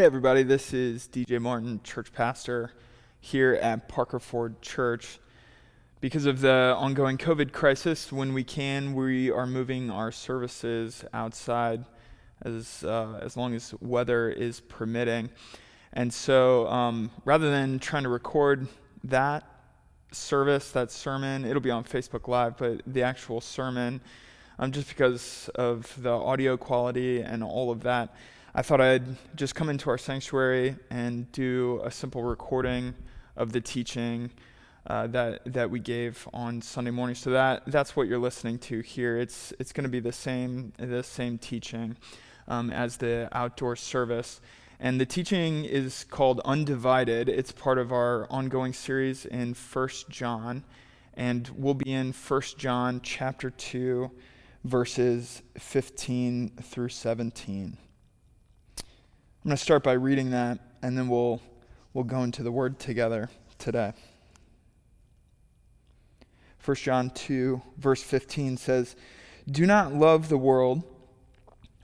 Hey, everybody, this is DJ Martin, church pastor here at Parker Ford Church. Because of the ongoing COVID crisis, when we can, we are moving our services outside as, uh, as long as weather is permitting. And so, um, rather than trying to record that service, that sermon, it'll be on Facebook Live, but the actual sermon, um, just because of the audio quality and all of that, I thought I'd just come into our sanctuary and do a simple recording of the teaching uh, that that we gave on Sunday morning. So that that's what you're listening to here. It's it's going to be the same the same teaching um, as the outdoor service. And the teaching is called Undivided. It's part of our ongoing series in First John. And we'll be in First John chapter 2, verses 15 through 17. I'm going to start by reading that, and then we'll, we'll go into the word together today. 1 John 2, verse 15 says, Do not love the world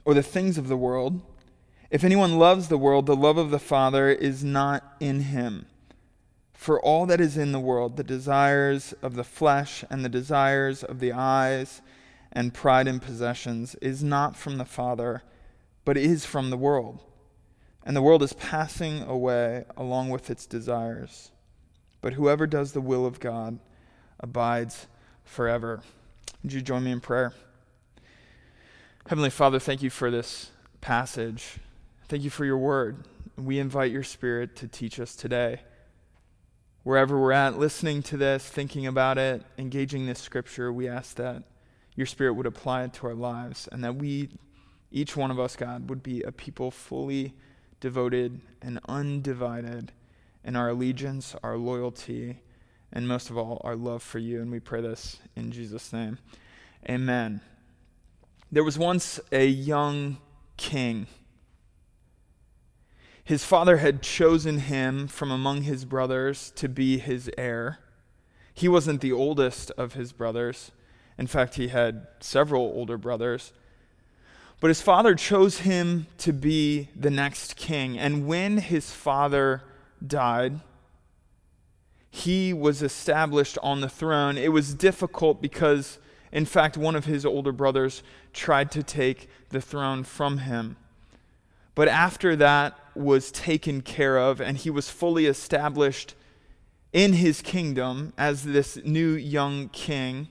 or the things of the world. If anyone loves the world, the love of the Father is not in him. For all that is in the world, the desires of the flesh and the desires of the eyes and pride in possessions, is not from the Father, but is from the world and the world is passing away along with its desires. But whoever does the will of God abides forever. Would you join me in prayer? Heavenly Father, thank you for this passage. Thank you for your word. We invite your spirit to teach us today. Wherever we're at, listening to this, thinking about it, engaging this scripture, we ask that your spirit would apply it to our lives and that we, each one of us, God, would be a people fully devoted, and undivided in our allegiance, our loyalty, and most of all, our love for you. And we pray this in Jesus' name. Amen. There was once a young king. His father had chosen him from among his brothers to be his heir. He wasn't the oldest of his brothers. In fact, he had several older brothers. But his father chose him to be the next king. And when his father died, he was established on the throne. It was difficult because, in fact, one of his older brothers tried to take the throne from him. But after that was taken care of and he was fully established in his kingdom as this new young king,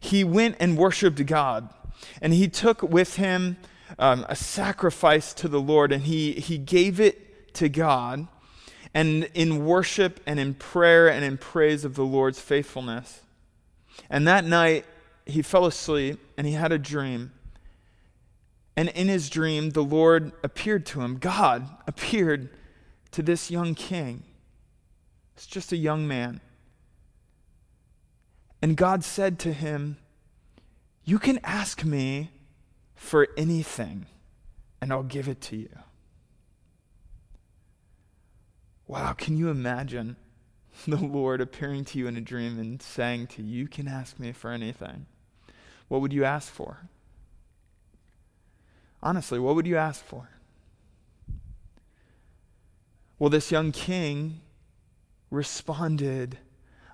he went and worshiped God. And he took with him um, a sacrifice to the Lord, and he, he gave it to God. And in worship and in prayer and in praise of the Lord's faithfulness. And that night, he fell asleep and he had a dream. And in his dream, the Lord appeared to him. God appeared to this young king. It's just a young man. And God said to him, you can ask me for anything, and I'll give it to you. Wow, can you imagine the Lord appearing to you in a dream and saying to you, You can ask me for anything? What would you ask for? Honestly, what would you ask for? Well, this young king responded,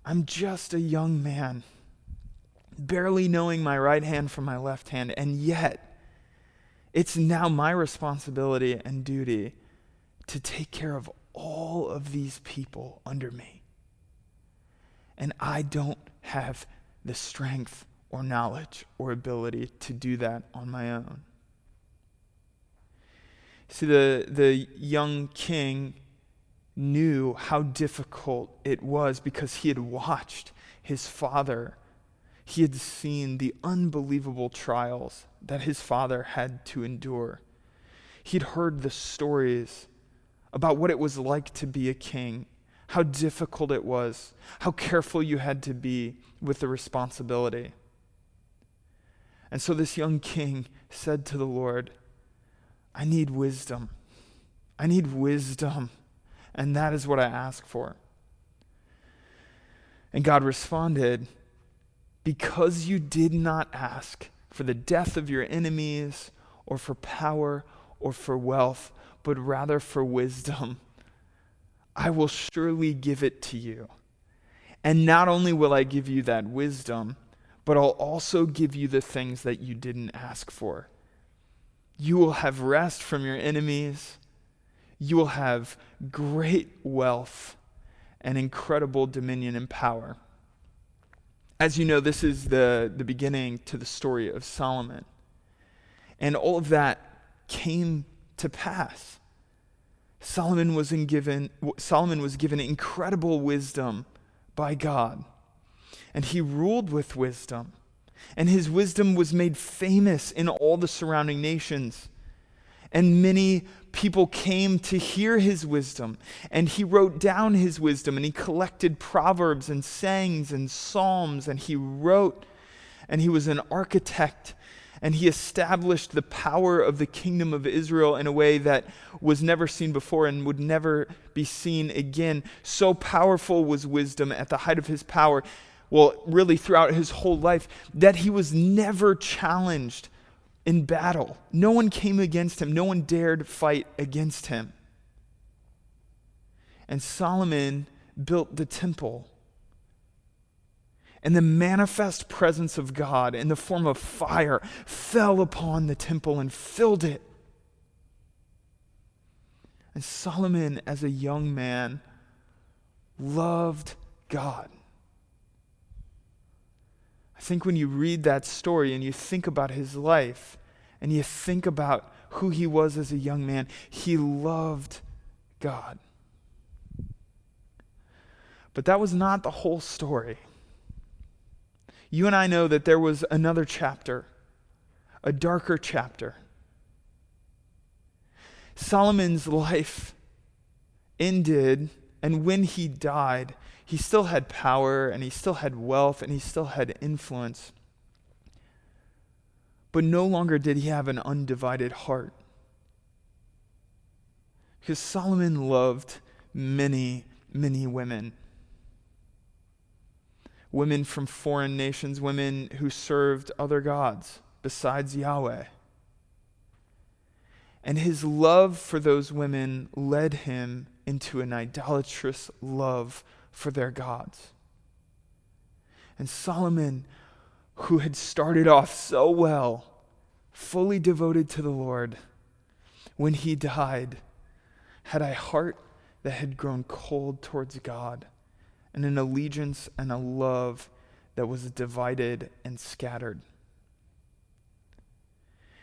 I'm just a young man barely knowing my right hand from my left hand, and yet it's now my responsibility and duty to take care of all of these people under me. And I don't have the strength or knowledge or ability to do that on my own. See, the, the young king knew how difficult it was because he had watched his father he had seen the unbelievable trials that his father had to endure. He'd heard the stories about what it was like to be a king, how difficult it was, how careful you had to be with the responsibility. And so this young king said to the Lord, I need wisdom. I need wisdom. And that is what I ask for. And God responded, because you did not ask for the death of your enemies or for power or for wealth, but rather for wisdom, I will surely give it to you. And not only will I give you that wisdom, but I'll also give you the things that you didn't ask for. You will have rest from your enemies. You will have great wealth and incredible dominion and power. As you know, this is the, the beginning to the story of Solomon. And all of that came to pass. Solomon was, given, Solomon was given incredible wisdom by God, and he ruled with wisdom. And his wisdom was made famous in all the surrounding nations. And many people came to hear his wisdom. And he wrote down his wisdom, and he collected proverbs and sayings and psalms, and he wrote, and he was an architect and he established the power of the kingdom of Israel in a way that was never seen before and would never be seen again. So powerful was wisdom at the height of his power, well, really throughout his whole life, that he was never challenged in battle. No one came against him, no one dared fight against him. And Solomon built the temple and the manifest presence of God in the form of fire fell upon the temple and filled it. And Solomon, as a young man, loved God. Think when you read that story and you think about his life and you think about who he was as a young man, he loved God. But that was not the whole story you and I know that there was another chapter, a darker chapter. Solomon's life ended, and when he died, he still had power and he still had wealth and he still had influence. But no longer did he have an undivided heart. Because Solomon loved many, many women women from foreign nations, women who served other gods besides Yahweh. And his love for those women led him into an idolatrous love for their gods. And Solomon, who had started off so well, fully devoted to the Lord, when he died, had a heart that had grown cold towards God and an allegiance and a love that was divided and scattered.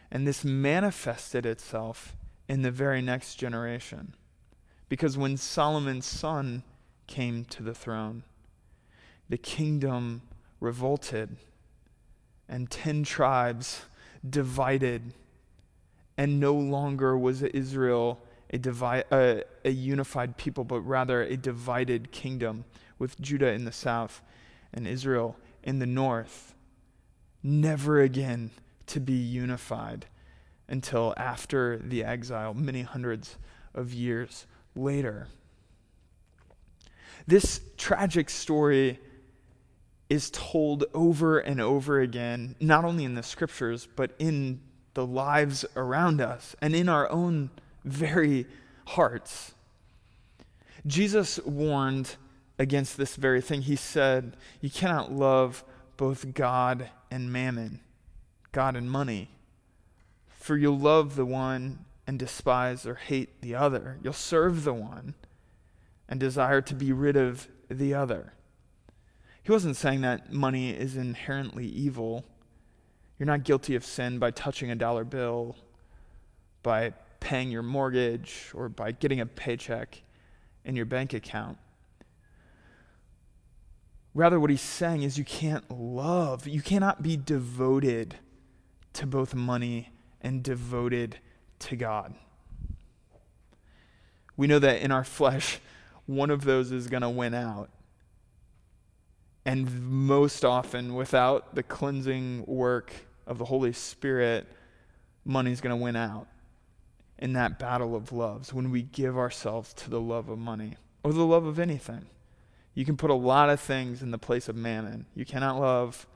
And this manifested itself in the very next generation. Because when Solomon's son came to the throne, the kingdom revolted, and ten tribes divided, and no longer was Israel a, divi- uh, a unified people, but rather a divided kingdom with Judah in the south and Israel in the north, never again to be unified until after the exile, many hundreds of years later. This tragic story is told over and over again, not only in the scriptures, but in the lives around us and in our own very hearts. Jesus warned against this very thing. He said, You cannot love both God and mammon, God and money. For you'll love the one and despise or hate the other. You'll serve the one and desire to be rid of the other. He wasn't saying that money is inherently evil. You're not guilty of sin by touching a dollar bill, by paying your mortgage, or by getting a paycheck in your bank account. Rather, what he's saying is you can't love, you cannot be devoted to both money and devoted to God. We know that in our flesh, one of those is going to win out. And most often, without the cleansing work of the Holy Spirit, money's going to win out in that battle of loves when we give ourselves to the love of money or the love of anything. You can put a lot of things in the place of mammon. You cannot love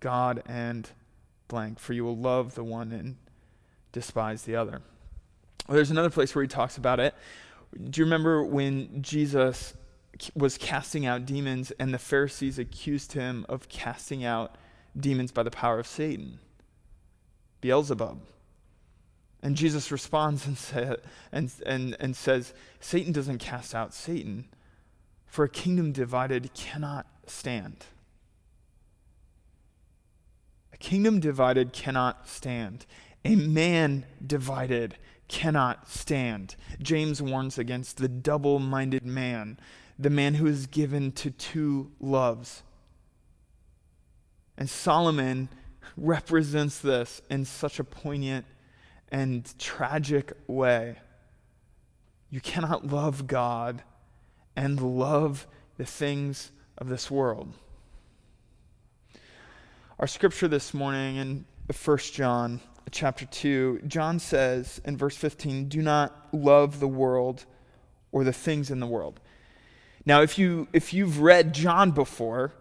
God and blank, for you will love the one and despise the other. Well, there's another place where he talks about it. Do you remember when Jesus was casting out demons and the Pharisees accused him of casting out demons by the power of Satan? Beelzebub. And Jesus responds and, say, and, and, and says, Satan doesn't cast out Satan, for a kingdom divided cannot stand. A kingdom divided cannot stand. A man divided cannot stand. James warns against the double minded man, the man who is given to two loves. And Solomon represents this in such a poignant and tragic way. You cannot love God and love the things of this world. Our scripture this morning in 1 John chapter 2, John says in verse 15, Do not love the world or the things in the world. Now, if, you, if you've read John before,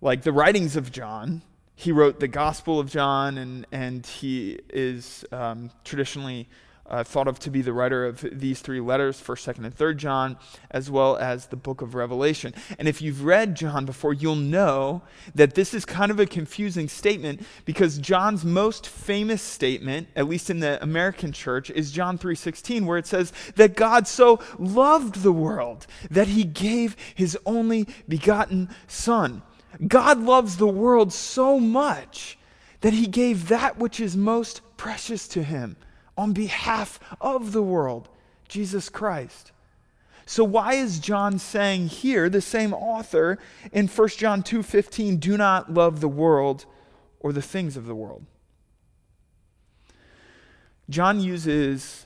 like the writings of John, he wrote the Gospel of John, and, and he is um, traditionally uh, thought of to be the writer of these three letters, 1st, 2nd, and 3rd John, as well as the book of Revelation. And if you've read John before, you'll know that this is kind of a confusing statement because John's most famous statement, at least in the American church, is John 3:16 where it says that God so loved the world that he gave his only begotten son. God loves the world so much that he gave that which is most precious to him on behalf of the world, Jesus Christ. So why is John saying here, the same author in 1 John 2:15, do not love the world or the things of the world? John uses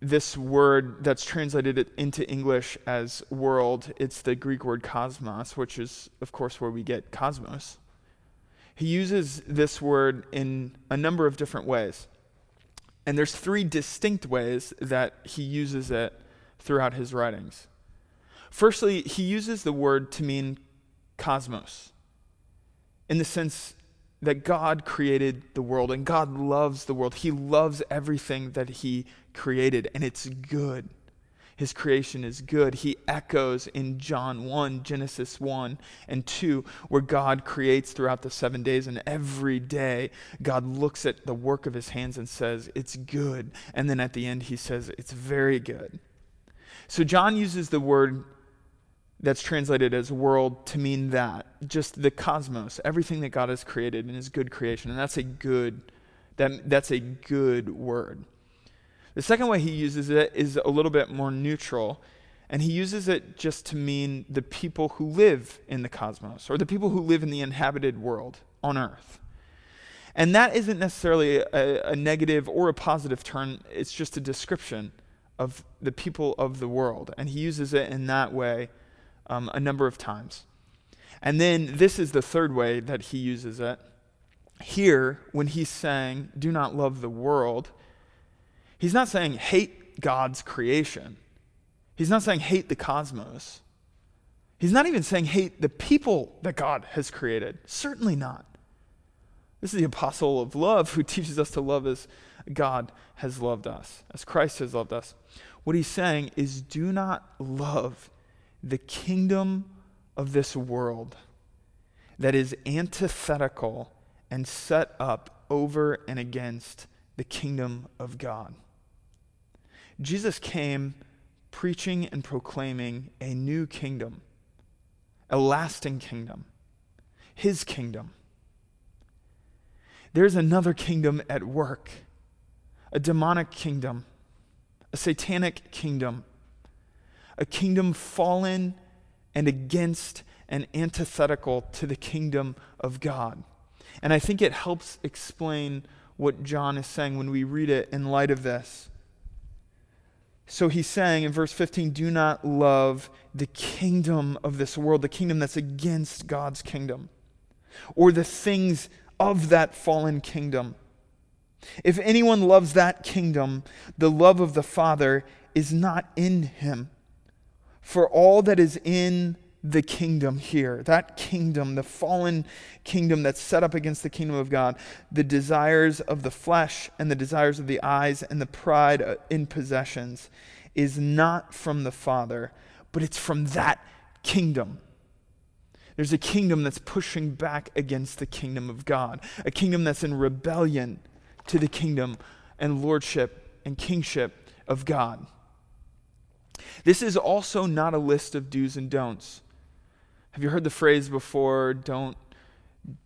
this word that's translated into English as world. It's the Greek word cosmos, which is, of course, where we get cosmos. He uses this word in a number of different ways. And there's three distinct ways that he uses it throughout his writings. Firstly, he uses the word to mean cosmos, in the sense that God created the world and God loves the world. He loves everything that he created, and it's good his creation is good. He echoes in John 1, Genesis 1 and 2, where God creates throughout the seven days, and every day God looks at the work of his hands and says, It's good. And then at the end, he says, It's very good. So John uses the word that's translated as world to mean that, just the cosmos, everything that God has created in his good creation. And that's a good, that, that's a good word. The second way he uses it is a little bit more neutral, and he uses it just to mean the people who live in the cosmos, or the people who live in the inhabited world on earth. And that isn't necessarily a, a negative or a positive term, it's just a description of the people of the world. And he uses it in that way um, a number of times. And then this is the third way that he uses it. Here, when he's saying, do not love the world, He's not saying hate God's creation. He's not saying hate the cosmos. He's not even saying hate the people that God has created. Certainly not. This is the apostle of love who teaches us to love as God has loved us, as Christ has loved us. What he's saying is do not love the kingdom of this world that is antithetical and set up over and against the kingdom of God. Jesus came preaching and proclaiming a new kingdom, a lasting kingdom, his kingdom. There's another kingdom at work, a demonic kingdom, a satanic kingdom, a kingdom fallen and against and antithetical to the kingdom of God. And I think it helps explain what John is saying when we read it in light of this. So he's saying in verse 15, do not love the kingdom of this world, the kingdom that's against God's kingdom, or the things of that fallen kingdom. If anyone loves that kingdom, the love of the Father is not in him. For all that is in the kingdom here. That kingdom, the fallen kingdom that's set up against the kingdom of God, the desires of the flesh and the desires of the eyes and the pride uh, in possessions is not from the Father, but it's from that kingdom. There's a kingdom that's pushing back against the kingdom of God, a kingdom that's in rebellion to the kingdom and lordship and kingship of God. This is also not a list of do's and don'ts. Have you heard the phrase before, don't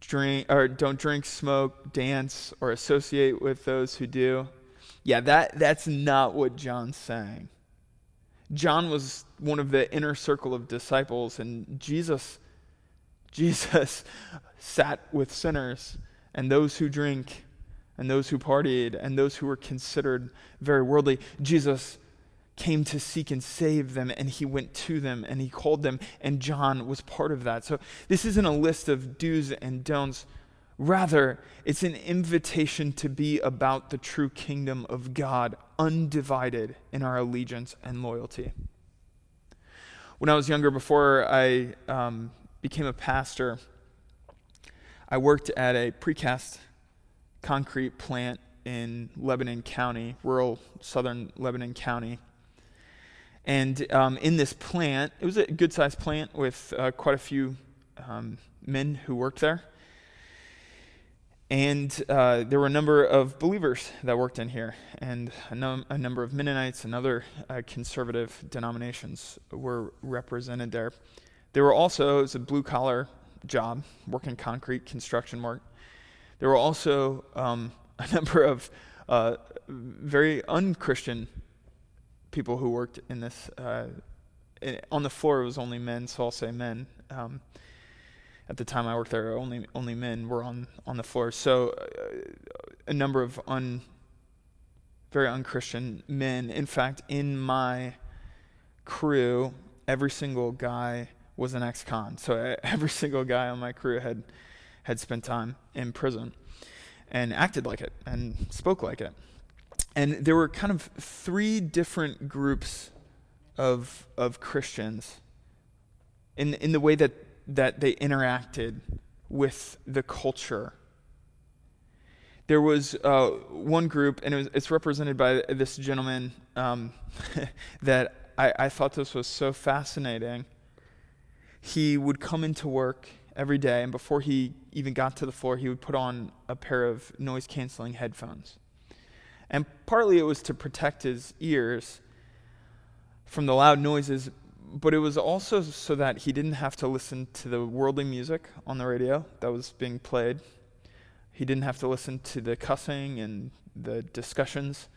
drink or don't drink, smoke, dance, or associate with those who do? Yeah, that, that's not what John's saying. John was one of the inner circle of disciples, and Jesus, Jesus sat with sinners and those who drink and those who partied and those who were considered very worldly. Jesus came to seek and save them, and he went to them and he called them, and John was part of that. So this isn't a list of do's and don'ts. Rather, it's an invitation to be about the true kingdom of God, undivided in our allegiance and loyalty. When I was younger, before I um, became a pastor, I worked at a precast concrete plant in Lebanon County, rural southern Lebanon County. And um, in this plant, it was a good sized plant with uh, quite a few um, men who worked there. And uh, there were a number of believers that worked in here, and a, num- a number of Mennonites and other uh, conservative denominations were represented there. There were also, it a blue collar job, working concrete, construction work. There were also um, a number of uh, very unchristian people who worked in this. Uh, in, on the floor, it was only men, so I'll say men. Um, at the time I worked there, only only men were on on the floor. So uh, a number of un very unchristian men. In fact, in my crew, every single guy was an ex-con. So every single guy on my crew had had spent time in prison and acted like it and spoke like it. And there were kind of three different groups of of Christians in in the way that that they interacted with the culture. There was uh, one group, and it was, it's represented by this gentleman um, that I, I thought this was so fascinating. He would come into work every day, and before he even got to the floor, he would put on a pair of noise canceling headphones. And partly it was to protect his ears from the loud noises, but it was also so that he didn't have to listen to the worldly music on the radio that was being played. He didn't have to listen to the cussing and the discussions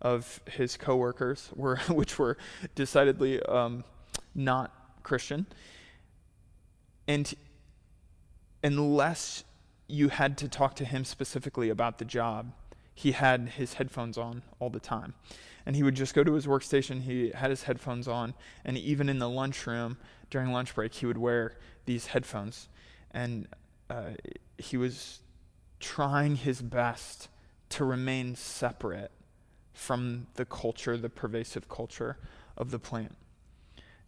of his coworkers, were, which were decidedly um, not Christian. And unless you had to talk to him specifically about the job, he had his headphones on all the time and he would just go to his workstation. He had his headphones on, and even in the lunchroom during lunch break, he would wear these headphones. And uh, he was trying his best to remain separate from the culture, the pervasive culture of the plant.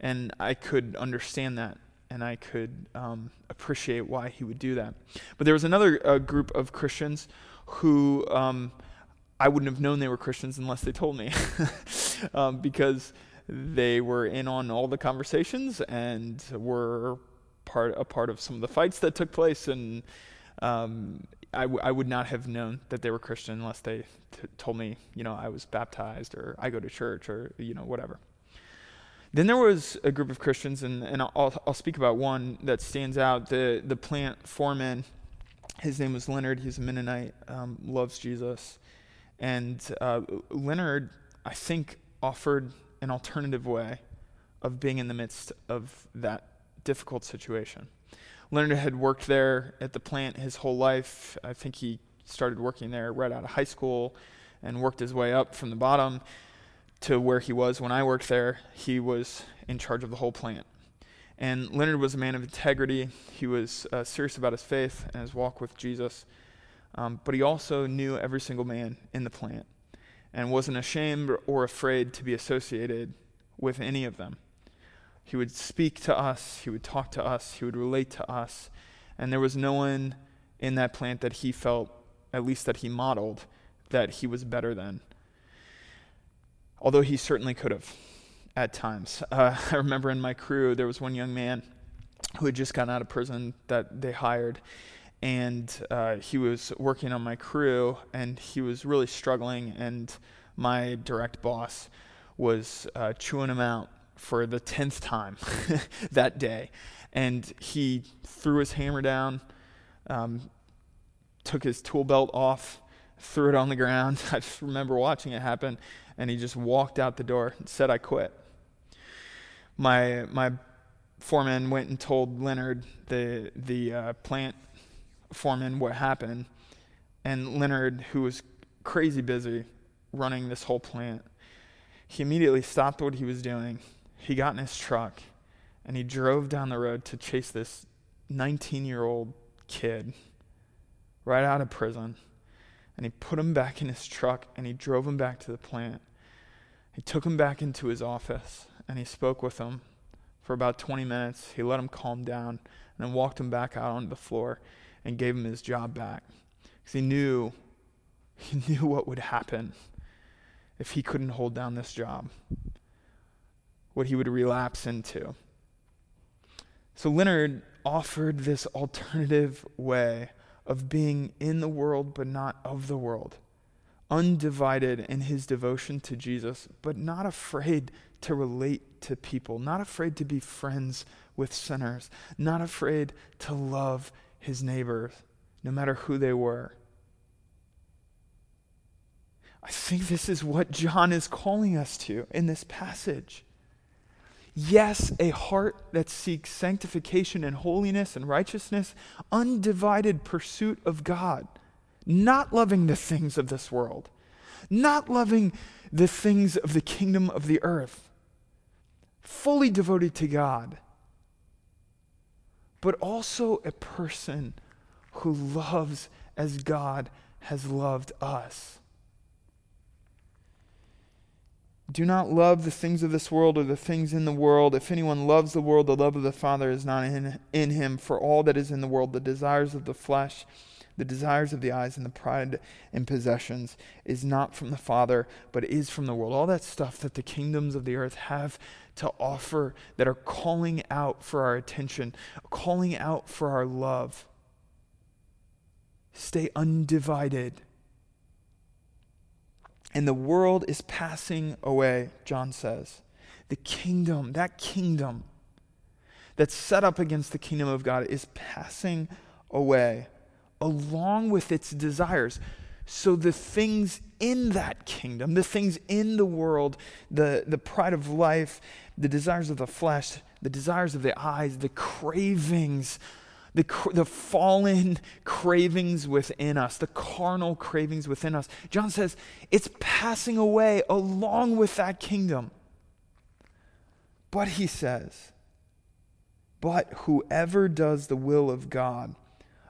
And I could understand that, and I could um, appreciate why he would do that. But there was another uh, group of Christians who. Um, I wouldn't have known they were Christians unless they told me, um, because they were in on all the conversations and were part a part of some of the fights that took place, and um, I, w- I would not have known that they were Christian unless they t- told me, you know, I was baptized or I go to church or you know whatever. Then there was a group of Christians, and, and I'll, I'll speak about one that stands out. The the plant foreman, his name was Leonard. He's a Mennonite, um, loves Jesus. And uh, Leonard, I think, offered an alternative way of being in the midst of that difficult situation. Leonard had worked there at the plant his whole life. I think he started working there right out of high school and worked his way up from the bottom to where he was when I worked there. He was in charge of the whole plant. And Leonard was a man of integrity. He was uh, serious about his faith and his walk with Jesus. Um, but he also knew every single man in the plant and wasn't ashamed or afraid to be associated with any of them. He would speak to us, he would talk to us, he would relate to us. And there was no one in that plant that he felt, at least that he modeled, that he was better than. Although he certainly could have at times. Uh, I remember in my crew, there was one young man who had just gotten out of prison that they hired. And uh, he was working on my crew, and he was really struggling. And my direct boss was uh, chewing him out for the 10th time that day. And he threw his hammer down, um, took his tool belt off, threw it on the ground. I just remember watching it happen. And he just walked out the door and said, I quit. My, my foreman went and told Leonard, the, the uh, plant foreman, what happened. And Leonard, who was crazy busy running this whole plant, he immediately stopped what he was doing. He got in his truck and he drove down the road to chase this 19 year old kid right out of prison. And he put him back in his truck and he drove him back to the plant. He took him back into his office and he spoke with him for about 20 minutes. He let him calm down and then walked him back out onto the floor and gave him his job back. Because he knew, he knew what would happen if he couldn't hold down this job, what he would relapse into. So Leonard offered this alternative way of being in the world but not of the world, undivided in his devotion to Jesus, but not afraid to relate to people, not afraid to be friends with sinners, not afraid to love his neighbors, no matter who they were. I think this is what John is calling us to in this passage. Yes, a heart that seeks sanctification and holiness and righteousness, undivided pursuit of God, not loving the things of this world, not loving the things of the kingdom of the earth, fully devoted to God, but also a person who loves as God has loved us. Do not love the things of this world or the things in the world. If anyone loves the world, the love of the Father is not in, in him. For all that is in the world, the desires of the flesh, the desires of the eyes, and the pride in possessions, is not from the Father, but is from the world. All that stuff that the kingdoms of the earth have to offer that are calling out for our attention, calling out for our love. Stay undivided and the world is passing away, John says. The kingdom, that kingdom that's set up against the kingdom of God, is passing away along with its desires. So the things in that kingdom, the things in the world, the, the pride of life, the desires of the flesh, the desires of the eyes, the cravings the, the fallen cravings within us, the carnal cravings within us. John says it's passing away along with that kingdom. But he says, but whoever does the will of God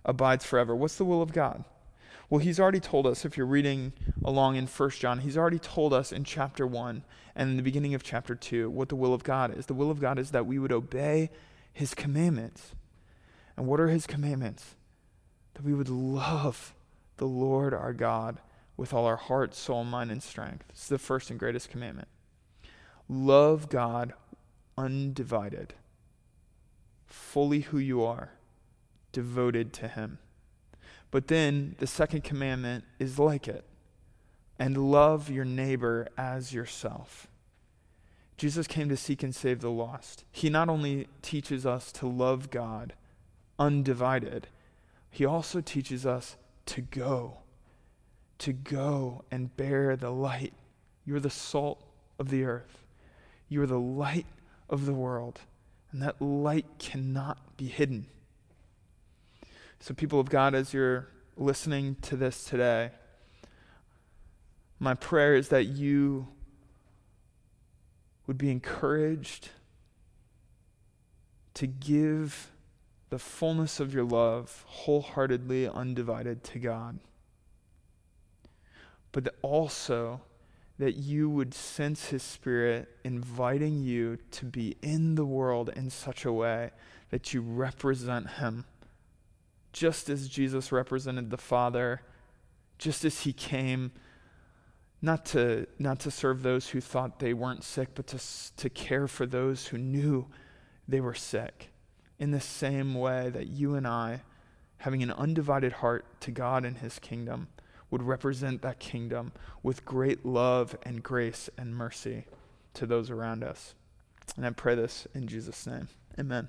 abides forever. What's the will of God? Well, he's already told us, if you're reading along in 1 John, he's already told us in chapter 1 and in the beginning of chapter 2 what the will of God is. The will of God is that we would obey his commandments. And what are his commandments? That we would love the Lord our God with all our heart, soul, mind, and strength. It's the first and greatest commandment. Love God undivided, fully who you are, devoted to him. But then the second commandment is like it and love your neighbor as yourself. Jesus came to seek and save the lost. He not only teaches us to love God, undivided, he also teaches us to go, to go and bear the light. You're the salt of the earth, you're the light of the world, and that light cannot be hidden. So, people of God, as you're listening to this today, my prayer is that you would be encouraged to give the fullness of your love wholeheartedly undivided to God. But also that you would sense his spirit inviting you to be in the world in such a way that you represent him just as Jesus represented the Father, just as he came not to, not to serve those who thought they weren't sick, but to, to care for those who knew they were sick. In the same way that you and I, having an undivided heart to God and his kingdom, would represent that kingdom with great love and grace and mercy to those around us. And I pray this in Jesus' name. Amen.